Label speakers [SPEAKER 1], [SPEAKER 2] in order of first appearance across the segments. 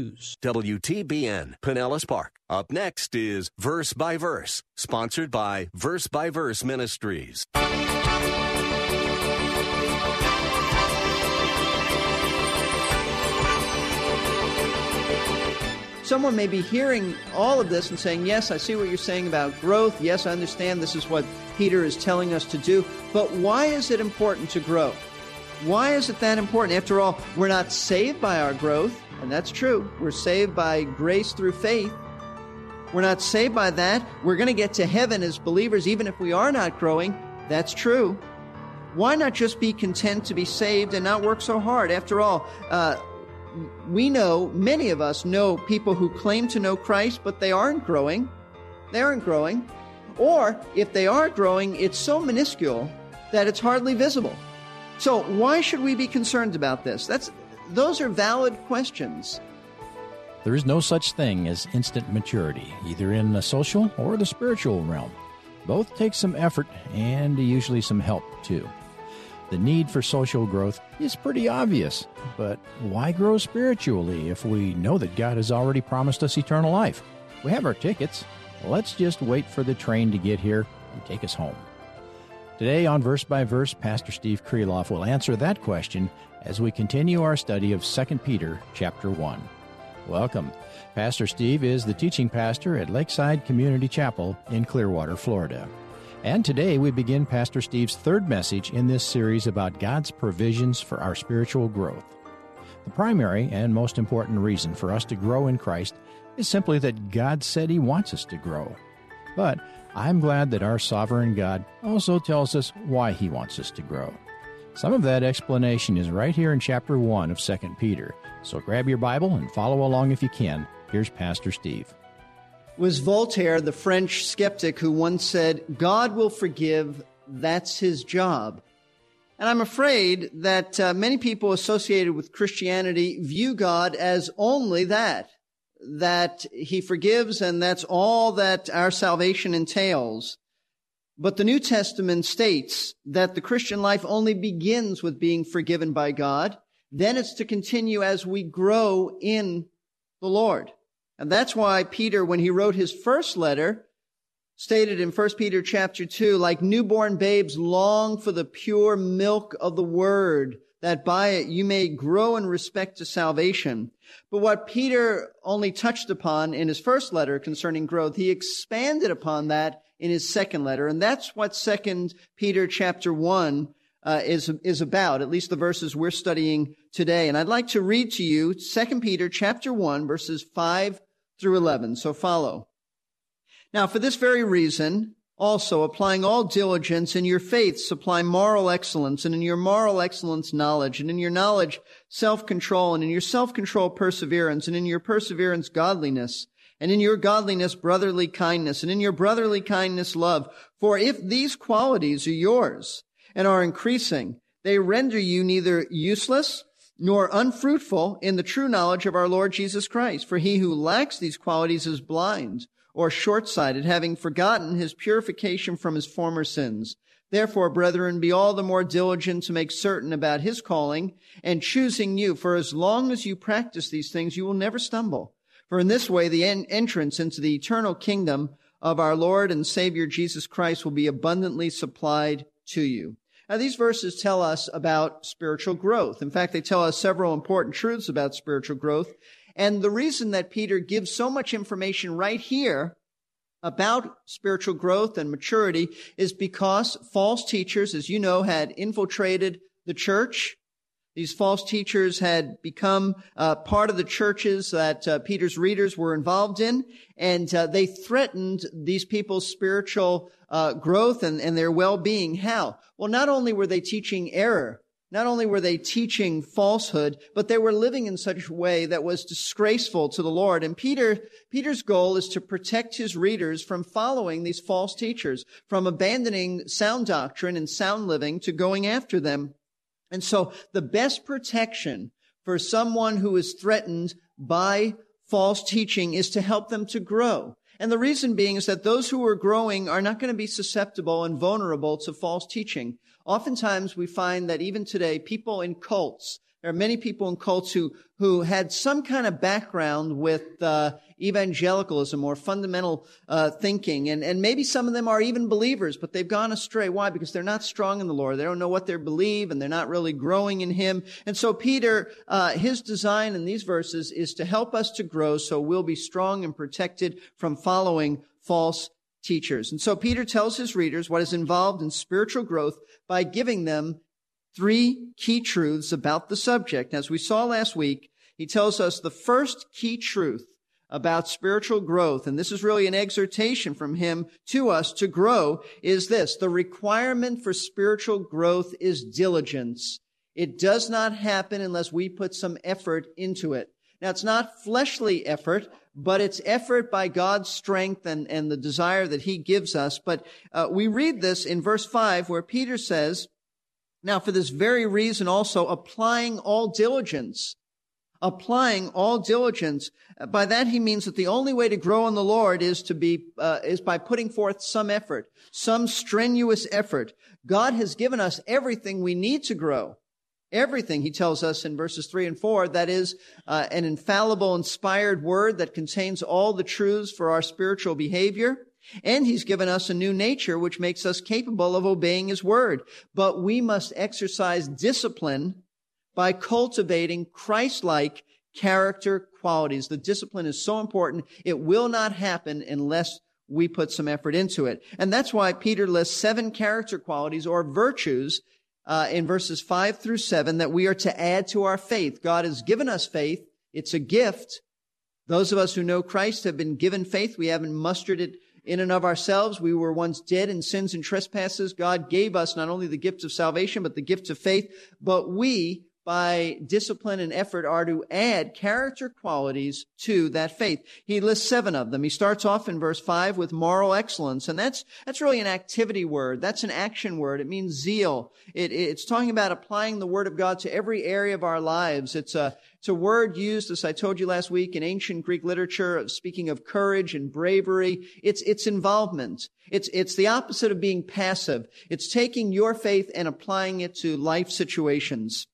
[SPEAKER 1] WTBN, Pinellas Park. Up next is Verse by Verse, sponsored by Verse by Verse Ministries.
[SPEAKER 2] Someone may be hearing all of this and saying, Yes, I see what you're saying about growth. Yes, I understand this is what Peter is telling us to do. But why is it important to grow? Why is it that important? After all, we're not saved by our growth, and that's true. We're saved by grace through faith. We're not saved by that. We're going to get to heaven as believers, even if we are not growing. That's true. Why not just be content to be saved and not work so hard? After all, uh, we know, many of us know people who claim to know Christ, but they aren't growing. They aren't growing. Or if they are growing, it's so minuscule that it's hardly visible. So why should we be concerned about this? That's those are valid questions.
[SPEAKER 3] There is no such thing as instant maturity, either in the social or the spiritual realm. Both take some effort and usually some help too. The need for social growth is pretty obvious, but why grow spiritually if we know that God has already promised us eternal life? We have our tickets. Let's just wait for the train to get here and take us home. Today on Verse by Verse, Pastor Steve Kreloff will answer that question as we continue our study of 2 Peter chapter 1. Welcome. Pastor Steve is the teaching pastor at Lakeside Community Chapel in Clearwater, Florida. And today we begin Pastor Steve's third message in this series about God's provisions for our spiritual growth. The primary and most important reason for us to grow in Christ is simply that God said He wants us to grow. But I'm glad that our sovereign God also tells us why He wants us to grow. Some of that explanation is right here in chapter 1 of 2 Peter. So grab your Bible and follow along if you can. Here's Pastor Steve
[SPEAKER 2] was Voltaire, the French skeptic, who once said, God will forgive, that's his job. And I'm afraid that uh, many people associated with Christianity view God as only that, that he forgives and that's all that our salvation entails. But the New Testament states that the Christian life only begins with being forgiven by God. Then it's to continue as we grow in the Lord. And that's why Peter, when he wrote his first letter, stated in 1 Peter chapter 2, like newborn babes long for the pure milk of the word, that by it you may grow in respect to salvation. But what Peter only touched upon in his first letter concerning growth, he expanded upon that in his second letter. And that's what second Peter chapter 1 uh, is, is about, at least the verses we're studying today. And I'd like to read to you 2 Peter chapter 1 verses 5 through 11. So follow. Now, for this very reason, also applying all diligence in your faith, supply moral excellence, and in your moral excellence, knowledge, and in your knowledge, self-control, and in your self-control, perseverance, and in your perseverance, godliness, and in your godliness, brotherly kindness, and in your brotherly kindness, love. For if these qualities are yours and are increasing, they render you neither useless nor unfruitful in the true knowledge of our Lord Jesus Christ. For he who lacks these qualities is blind or short-sighted, having forgotten his purification from his former sins. Therefore, brethren, be all the more diligent to make certain about his calling and choosing you. For as long as you practice these things, you will never stumble. For in this way, the en- entrance into the eternal kingdom of our Lord and Savior Jesus Christ will be abundantly supplied to you. Now, these verses tell us about spiritual growth. In fact, they tell us several important truths about spiritual growth. And the reason that Peter gives so much information right here about spiritual growth and maturity is because false teachers, as you know, had infiltrated the church. These false teachers had become uh, part of the churches that uh, Peter's readers were involved in, and uh, they threatened these people's spiritual uh, growth and, and their well-being. How? Well, not only were they teaching error Not only were they teaching falsehood, but they were living in such a way that was disgraceful to the Lord. And Peter, Peter's goal is to protect his readers from following these false teachers, from abandoning sound doctrine and sound living to going after them. And so the best protection for someone who is threatened by false teaching is to help them to grow. And the reason being is that those who are growing are not going to be susceptible and vulnerable to false teaching. Oftentimes we find that even today, people in cults, there are many people in cults who, who had some kind of background with uh, evangelicalism or fundamental uh, thinking, and, and maybe some of them are even believers, but they've gone astray. Why? Because they're not strong in the Lord. They don't know what they believe, and they're not really growing in Him. And so Peter, uh, his design in these verses is to help us to grow, so we'll be strong and protected from following false teachers. And so Peter tells his readers what is involved in spiritual growth by giving them three key truths about the subject. As we saw last week, he tells us the first key truth about spiritual growth, and this is really an exhortation from him to us to grow, is this. The requirement for spiritual growth is diligence. It does not happen unless we put some effort into it. Now, it's not fleshly effort, but it's effort by God's strength and, and the desire that He gives us. But uh, we read this in verse 5 where Peter says, Now, for this very reason also, applying all diligence, applying all diligence. By that he means that the only way to grow in the Lord is to be, uh, is by putting forth some effort, some strenuous effort. God has given us everything we need to grow. Everything, he tells us in verses 3 and 4, that is uh, an infallible, inspired word that contains all the truths for our spiritual behavior. And he's given us a new nature which makes us capable of obeying his word. But we must exercise discipline by cultivating Christ-like character qualities. The discipline is so important. It will not happen unless we put some effort into it. And that's why Peter lists seven character qualities or virtues uh, in verses 5 through 7 that we are to add to our faith. God has given us faith. It's a gift. Those of us who know Christ have been given faith. We haven't mustered it in and of ourselves. We were once dead in sins and trespasses. God gave us not only the gift of salvation, but the gift of faith. But we by discipline and effort are to add character qualities to that faith. He lists seven of them. He starts off in verse five with moral excellence, and that's that's really an activity word. That's an action word. It means zeal. It, it's talking about applying the word of God to every area of our lives. It's a it's a word used, as I told you last week, in ancient Greek literature, speaking of courage and bravery. It's it's involvement. It's it's the opposite of being passive. It's taking your faith and applying it to life situations.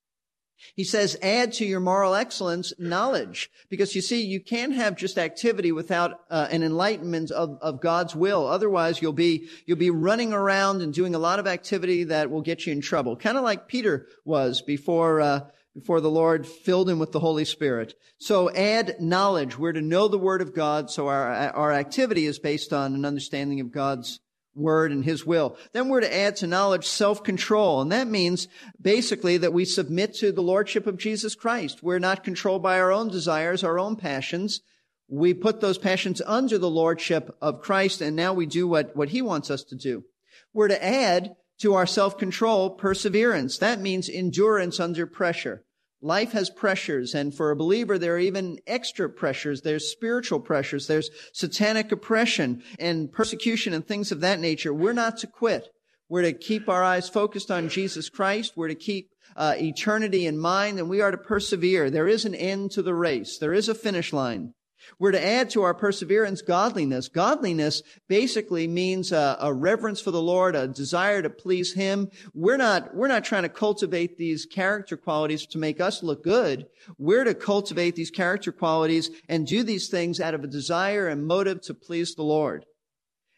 [SPEAKER 2] He says, add to your moral excellence knowledge. Because you see, you can't have just activity without uh, an enlightenment of, of God's will. Otherwise, you'll be, you'll be running around and doing a lot of activity that will get you in trouble. Kind of like Peter was before, uh, before the Lord filled him with the Holy Spirit. So add knowledge. We're to know the Word of God, so our, our activity is based on an understanding of God's word and his will. Then we're to add to knowledge self-control. And that means basically that we submit to the lordship of Jesus Christ. We're not controlled by our own desires, our own passions. We put those passions under the lordship of Christ and now we do what, what he wants us to do. We're to add to our self-control perseverance. That means endurance under pressure. Life has pressures, and for a believer, there are even extra pressures. There's spiritual pressures. There's satanic oppression and persecution and things of that nature. We're not to quit. We're to keep our eyes focused on Jesus Christ. We're to keep uh, eternity in mind, and we are to persevere. There is an end to the race. There is a finish line. We're to add to our perseverance godliness. Godliness basically means a, a, reverence for the Lord, a desire to please Him. We're not, we're not trying to cultivate these character qualities to make us look good. We're to cultivate these character qualities and do these things out of a desire and motive to please the Lord.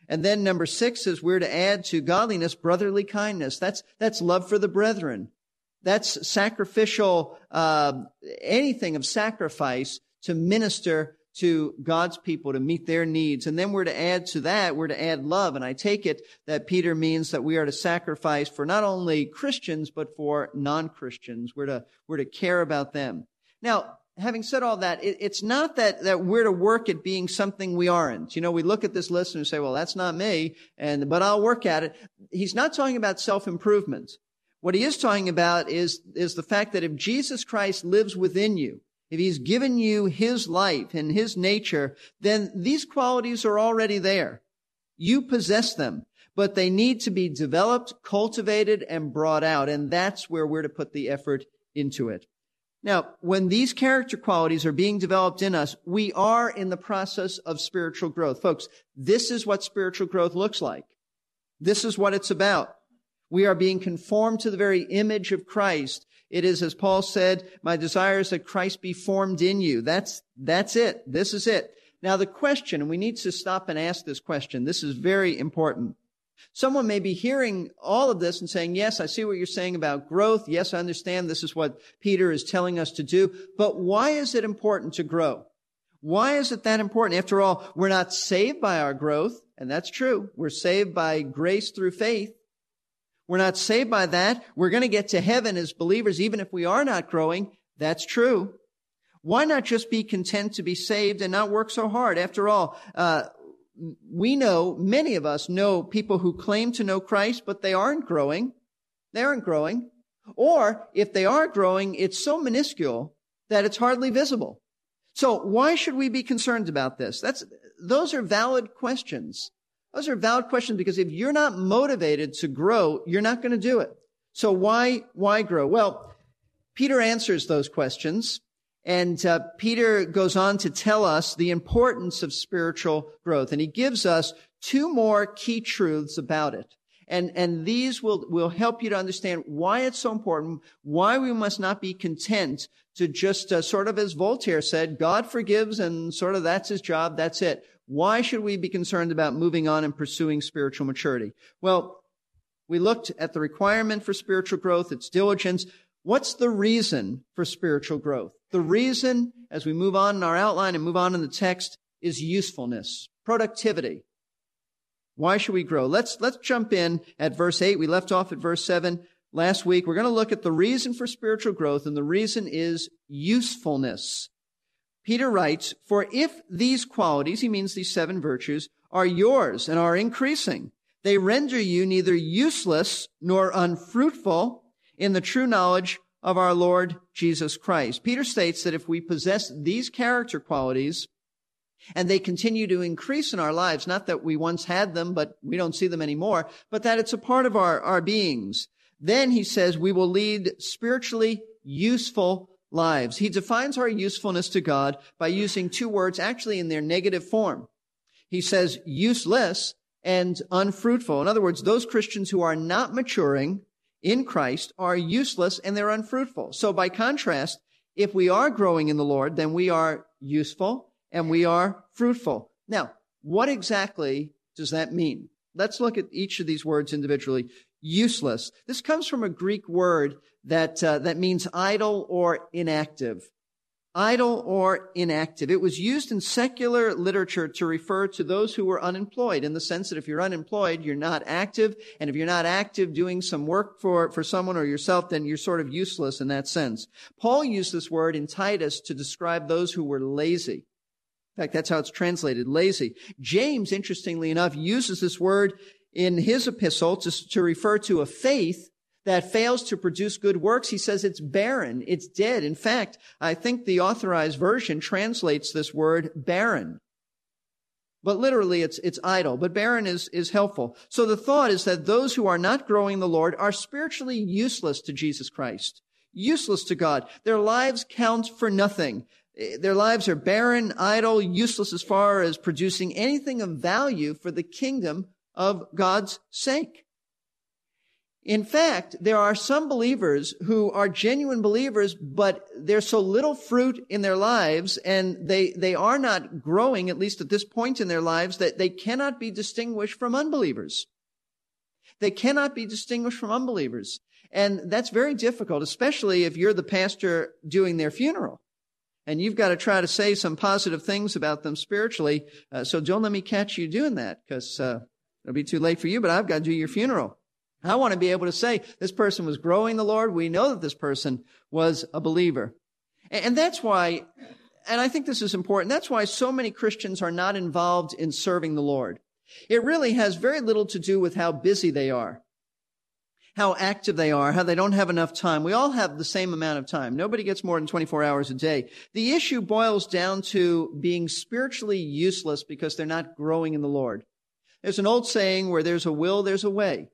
[SPEAKER 2] And then number six is we're to add to godliness brotherly kindness. That's, that's love for the brethren. That's sacrificial, uh, anything of sacrifice to minister to God's people to meet their needs. And then we're to add to that, we're to add love. And I take it that Peter means that we are to sacrifice for not only Christians, but for non-Christians. We're to, we're to care about them. Now, having said all that, it, it's not that, that we're to work at being something we aren't. You know, we look at this list and say, well, that's not me, and, but I'll work at it. He's not talking about self-improvement. What he is talking about is, is the fact that if Jesus Christ lives within you, if he's given you his life and his nature, then these qualities are already there. You possess them, but they need to be developed, cultivated, and brought out. And that's where we're to put the effort into it. Now, when these character qualities are being developed in us, we are in the process of spiritual growth. Folks, this is what spiritual growth looks like. This is what it's about. We are being conformed to the very image of Christ. It is, as Paul said, my desire is that Christ be formed in you. That's, that's it. This is it. Now the question, and we need to stop and ask this question. This is very important. Someone may be hearing all of this and saying, yes, I see what you're saying about growth. Yes, I understand this is what Peter is telling us to do. But why is it important to grow? Why is it that important? After all, we're not saved by our growth, and that's true. We're saved by grace through faith. We're not saved by that. We're going to get to heaven as believers, even if we are not growing. That's true. Why not just be content to be saved and not work so hard? After all, uh, we know, many of us know people who claim to know Christ, but they aren't growing. They aren't growing. Or if they are growing, it's so minuscule that it's hardly visible. So why should we be concerned about this? That's, those are valid questions. Those are valid questions because if you're not motivated to grow, you're not going to do it. So why, why grow? Well, Peter answers those questions and uh, Peter goes on to tell us the importance of spiritual growth, and he gives us two more key truths about it. And, and these will, will help you to understand why it's so important, why we must not be content to just uh, sort of as Voltaire said, God forgives and sort of that's his job, that's it. Why should we be concerned about moving on and pursuing spiritual maturity? Well, we looked at the requirement for spiritual growth, its diligence. What's the reason for spiritual growth? The reason, as we move on in our outline and move on in the text, is usefulness, productivity. Why should we grow? Let's, let's jump in at verse 8. We left off at verse 7 last week. We're going to look at the reason for spiritual growth, and the reason is usefulness. Peter writes, For if these qualities, he means these seven virtues, are yours and are increasing, they render you neither useless nor unfruitful in the true knowledge of our Lord Jesus Christ. Peter states that if we possess these character qualities and they continue to increase in our lives, not that we once had them, but we don't see them anymore, but that it's a part of our, our beings, then he says we will lead spiritually useful lives. He defines our usefulness to God by using two words actually in their negative form. He says useless and unfruitful. In other words, those Christians who are not maturing in Christ are useless and they're unfruitful. So by contrast, if we are growing in the Lord, then we are useful and we are fruitful. Now, what exactly does that mean? Let's look at each of these words individually. Useless. This comes from a Greek word that, uh, that means idle or inactive idle or inactive. It was used in secular literature to refer to those who were unemployed in the sense that if you're unemployed, you're not active. And if you're not active doing some work for, for someone or yourself, then you're sort of useless in that sense. Paul used this word in Titus to describe those who were lazy. In fact, that's how it's translated, lazy. James, interestingly enough, uses this word in his epistle to, to refer to a faith that fails to produce good works, he says it's barren, it's dead. In fact, I think the authorized version translates this word barren. But literally it's, it's idle, but barren is, is helpful. So the thought is that those who are not growing the Lord are spiritually useless to Jesus Christ, useless to God. Their lives count for nothing. Their lives are barren, idle, useless as far as producing anything of value for the kingdom of God's sake. In fact, there are some believers who are genuine believers, but there's so little fruit in their lives and they, they are not growing, at least at this point in their lives, that they cannot be distinguished from unbelievers. They cannot be distinguished from unbelievers. And that's very difficult, especially if you're the pastor doing their funeral. And you've got to try to say some positive things about them spiritually. Uh, so don't let me catch you doing that because uh, it'll be too late for you, but I've got to do your funeral. I want to be able to say this person was growing the Lord. We know that this person was a believer. And that's why, and I think this is important, that's why so many Christians are not involved in serving the Lord. It really has very little to do with how busy they are. how active they are, how they don't have enough time. We all have the same amount of time. Nobody gets more than 24 hours a day. The issue boils down to being spiritually useless because they're not growing in the Lord. There's an old saying where there's a will, there's a way.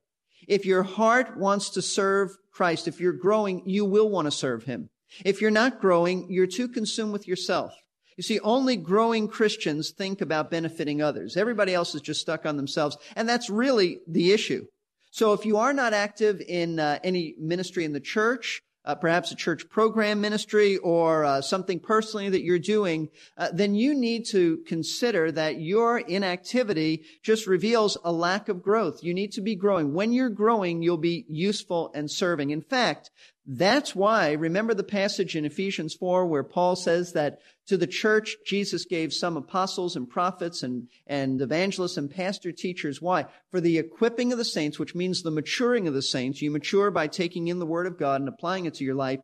[SPEAKER 2] If your heart wants to serve Christ, if you're growing, you will want to serve Him. If you're not growing, you're too consumed with yourself. You see, only growing Christians think about benefiting others. Everybody else is just stuck on themselves. And that's really the issue. So if you are not active in uh, any ministry in the church, uh, perhaps a church program ministry or uh, something personally that you're doing, uh, then you need to consider that your inactivity just reveals a lack of growth. You need to be growing. When you're growing, you'll be useful and serving. In fact, that's why, remember the passage in Ephesians 4 where Paul says that to the church, Jesus gave some apostles and prophets and, and evangelists and pastor teachers. Why? For the equipping of the saints, which means the maturing of the saints. You mature by taking in the word of God and applying it to your life.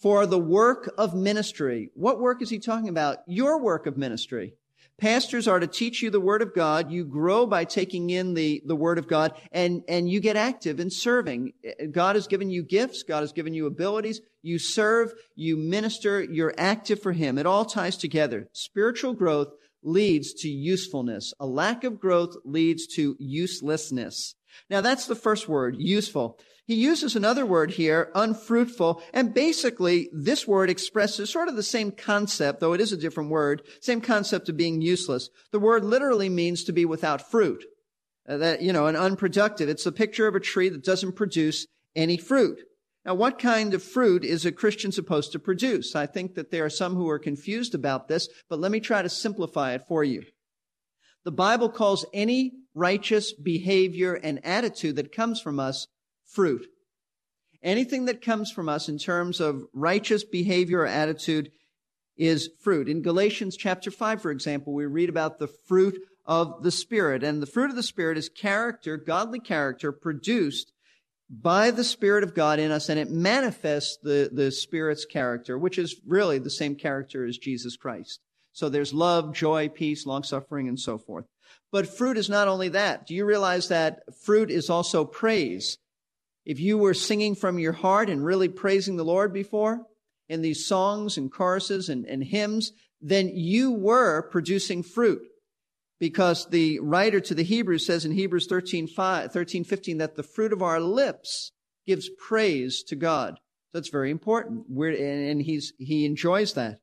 [SPEAKER 2] For the work of ministry. What work is he talking about? Your work of ministry. Pastors are to teach you the Word of God. You grow by taking in the, the Word of God and, and you get active in serving. God has given you gifts. God has given you abilities. You serve, you minister, you're active for Him. It all ties together. Spiritual growth leads to usefulness. A lack of growth leads to uselessness. Now that's the first word, useful. He uses another word here, unfruitful, and basically this word expresses sort of the same concept, though it is a different word, same concept of being useless. The word literally means to be without fruit. Uh, that, you know, an unproductive. It's a picture of a tree that doesn't produce any fruit. Now, what kind of fruit is a Christian supposed to produce? I think that there are some who are confused about this, but let me try to simplify it for you. The Bible calls any righteous behavior and attitude that comes from us fruit. Anything that comes from us in terms of righteous behavior or attitude is fruit. In Galatians chapter 5, for example, we read about the fruit of the Spirit. And the fruit of the Spirit is character, godly character, produced by the Spirit of God in us, and it manifests the, the Spirit's character, which is really the same character as Jesus Christ. So there's love, joy, peace, long suffering, and so forth. But fruit is not only that. Do you realize that fruit is also praise? If you were singing from your heart and really praising the Lord before in these songs and choruses and, and hymns, then you were producing fruit. Because the writer to the Hebrews says in Hebrews 13, 5, 13 15 that the fruit of our lips gives praise to God. That's very important. We're, and he's, he enjoys that.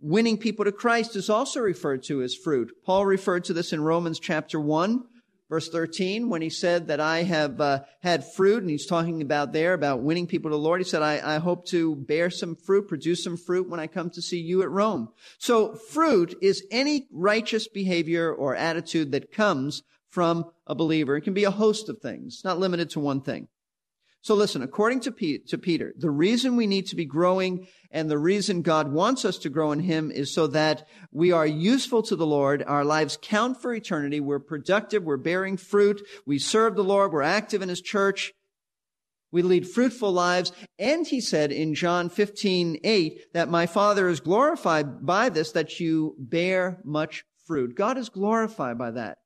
[SPEAKER 2] Winning people to Christ is also referred to as fruit. Paul referred to this in Romans chapter 1 verse 13 when he said that I have uh, had fruit, and he's talking about there about winning people to the Lord. He said, I, I hope to bear some fruit, produce some fruit when I come to see you at Rome. So fruit is any righteous behavior or attitude that comes from a believer. It can be a host of things, not limited to one thing. So listen, according to, P- to Peter, the reason we need to be growing and the reason God wants us to grow in Him is so that we are useful to the Lord. Our lives count for eternity. We're productive. We're bearing fruit. We serve the Lord. We're active in His church. We lead fruitful lives. And he said in John 15, 8, that my Father is glorified by this, that you bear much fruit. God is glorified by that.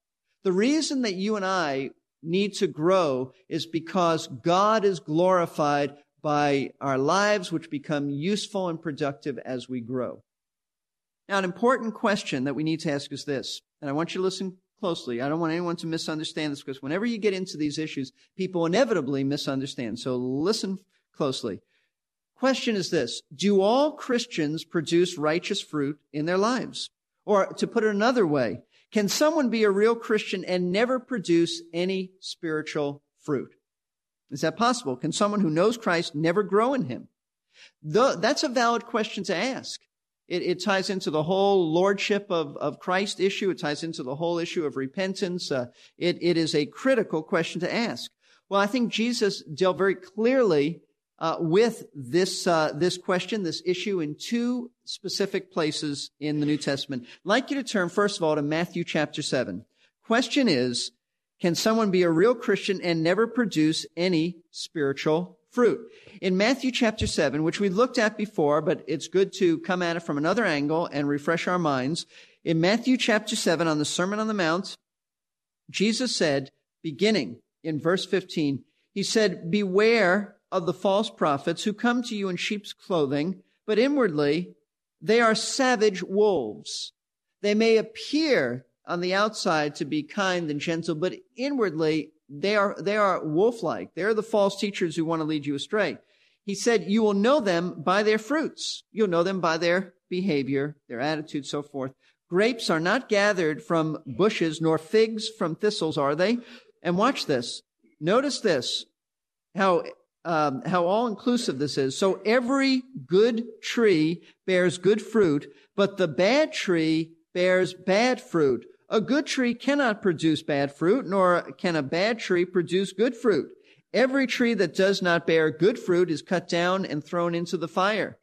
[SPEAKER 2] The reason that you and I need to grow is because God is glorified by our lives, which become useful and productive as we grow. Now, an important question that we need to ask is this, and I want you to listen closely. I don't want anyone to misunderstand this because whenever you get into these issues, people inevitably misunderstand. So listen closely. Question is this Do all Christians produce righteous fruit in their lives? Or to put it another way, can someone be a real Christian and never produce any spiritual fruit? Is that possible? Can someone who knows Christ never grow in him? The, that's a valid question to ask. It, it, ties into the whole lordship of, of Christ issue. It ties into the whole issue of repentance. Uh, it, it is a critical question to ask. Well, I think Jesus dealt very clearly uh, with this uh, this question, this issue, in two specific places in the New Testament. I'd like you to turn first of all to Matthew chapter seven. Question is, can someone be a real Christian and never produce any spiritual fruit? In Matthew chapter seven, which we looked at before, but it's good to come at it from another angle and refresh our minds. In Matthew chapter seven, on the Sermon on the Mount, Jesus said, beginning in verse 15, He said, Beware of the false prophets who come to you in sheep's clothing, but inwardly they are savage wolves. They may appear on the outside to be kind and gentle, but inwardly they are, they are wolf-like. They're the false teachers who want to lead you astray. He said, you will know them by their fruits. You'll know them by their behavior, their attitude, so forth. Grapes are not gathered from bushes, nor figs from thistles, are they? And watch this. Notice this, how, um, how all inclusive this is. So every good tree bears good fruit, but the bad tree bears bad fruit. A good tree cannot produce bad fruit, nor can a bad tree produce good fruit. Every tree that does not bear good fruit is cut down and thrown into the fire.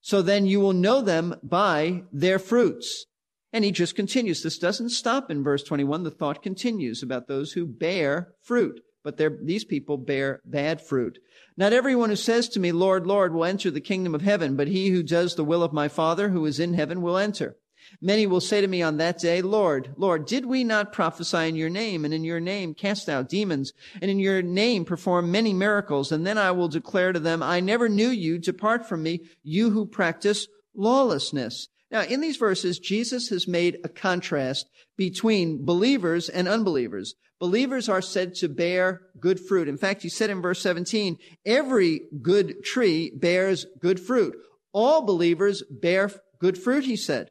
[SPEAKER 2] So then you will know them by their fruits. And he just continues. This doesn't stop in verse 21. The thought continues about those who bear fruit, but these people bear bad fruit. Not everyone who says to me, Lord, Lord, will enter the kingdom of heaven, but he who does the will of my Father who is in heaven will enter. Many will say to me on that day, Lord, Lord, did we not prophesy in your name and in your name cast out demons and in your name perform many miracles? And then I will declare to them, I never knew you. Depart from me, you who practice lawlessness. Now, in these verses, Jesus has made a contrast between believers and unbelievers. Believers are said to bear good fruit. In fact, he said in verse 17, every good tree bears good fruit. All believers bear good fruit, he said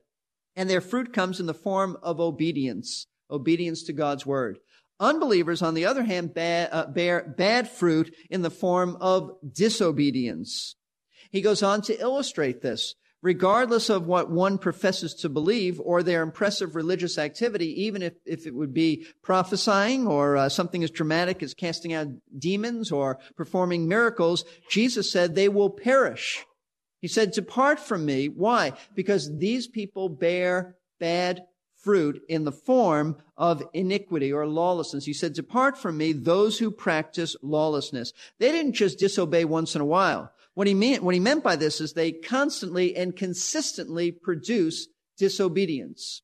[SPEAKER 2] and their fruit comes in the form of obedience, obedience to God's word. Unbelievers, on the other hand, bear, uh, bear bad fruit in the form of disobedience. He goes on to illustrate this. Regardless of what one professes to believe or their impressive religious activity, even if, if it would be prophesying or uh, something as dramatic as casting out demons or performing miracles, Jesus said they will perish. He said, depart from me. Why? Because these people bear bad fruit in the form of iniquity or lawlessness. He said, depart from me, those who practice lawlessness. They didn't just disobey once in a while. What he meant, what he meant by this is they constantly and consistently produce disobedience,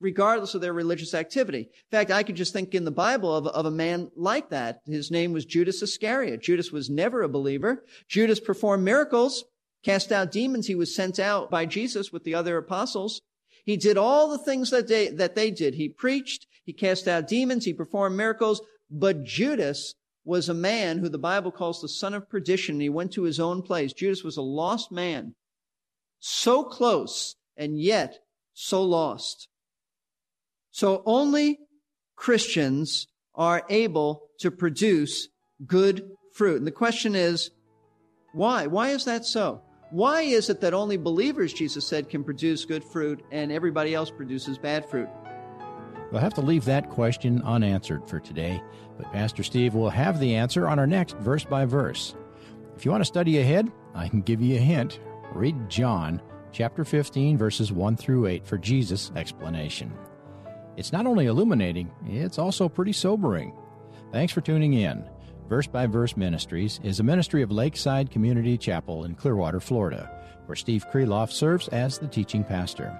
[SPEAKER 2] regardless of their religious activity. In fact, I could just think in the Bible of, of a man like that. His name was Judas Iscariot. Judas was never a believer. Judas performed miracles cast out demons. He was sent out by Jesus with the other apostles. He did all the things that they, that they did. He preached, he cast out demons, he performed miracles, but Judas was a man who the Bible calls the son of perdition. He went to his own place. Judas was a lost man. So close and yet so lost. So only Christians are able to produce good fruit. And the question is, why? Why is that so? Why is it that only believers, Jesus said, can produce good fruit and everybody else produces bad fruit?
[SPEAKER 3] We'll have to leave that question unanswered for today, but Pastor Steve will have the answer on our next verse by verse. If you want to study ahead, I can give you a hint. Read John chapter 15, verses 1 through 8 for Jesus' explanation. It's not only illuminating, it's also pretty sobering. Thanks for tuning in. Verse by Verse Ministries is a ministry of Lakeside Community Chapel in Clearwater, Florida, where Steve Kreloff serves as the teaching pastor.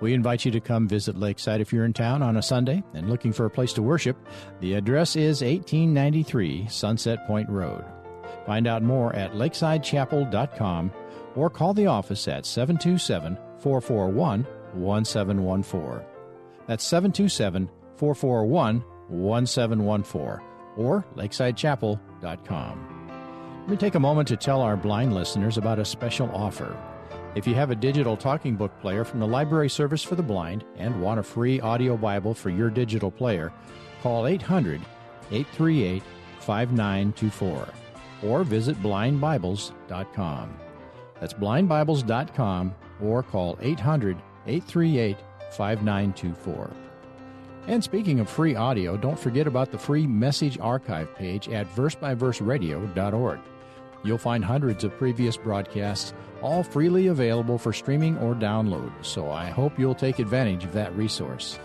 [SPEAKER 3] We invite you to come visit Lakeside if you're in town on a Sunday and looking for a place to worship. The address is 1893 Sunset Point Road. Find out more at lakesidechapel.com or call the office at 727 441 1714. That's 727 441 1714 or lakesidechapel.com. Let me take a moment to tell our blind listeners about a special offer. If you have a digital talking book player from the Library Service for the Blind and want a free audio Bible for your digital player, call 800 838 5924 or visit blindbibles.com. That's blindbibles.com or call 800 838 5924. And speaking of free audio, don't forget about the free message archive page at versebyverseradio.org. You'll find hundreds of previous broadcasts, all freely available for streaming or download, so I hope you'll take advantage of that resource.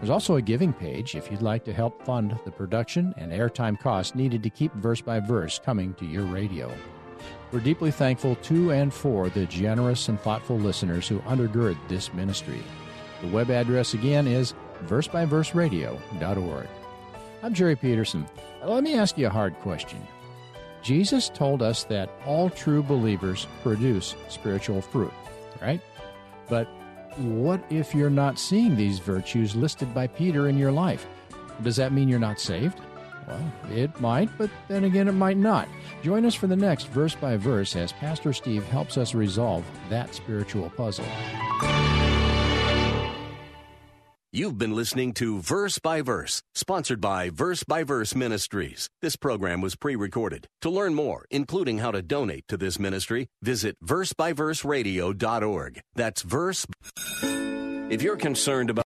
[SPEAKER 3] There's also a giving page if you'd like to help fund the production and airtime costs needed to keep Verse by Verse coming to your radio. We're deeply thankful to and for the generous and thoughtful listeners who undergird this ministry. The web address again is versebyverseradio.org. I'm Jerry Peterson. Let me ask you a hard question. Jesus told us that all true believers produce spiritual fruit, right? But what if you're not seeing these virtues listed by Peter in your life? Does that mean you're not saved? Well, it might, but then again, it might not. Join us for the next verse by verse as Pastor Steve helps us resolve that spiritual puzzle.
[SPEAKER 1] You've been listening to Verse by Verse, sponsored by Verse by Verse Ministries. This program was pre recorded. To learn more, including how to donate to this ministry, visit versebyverseradio.org. That's verse. If you're concerned about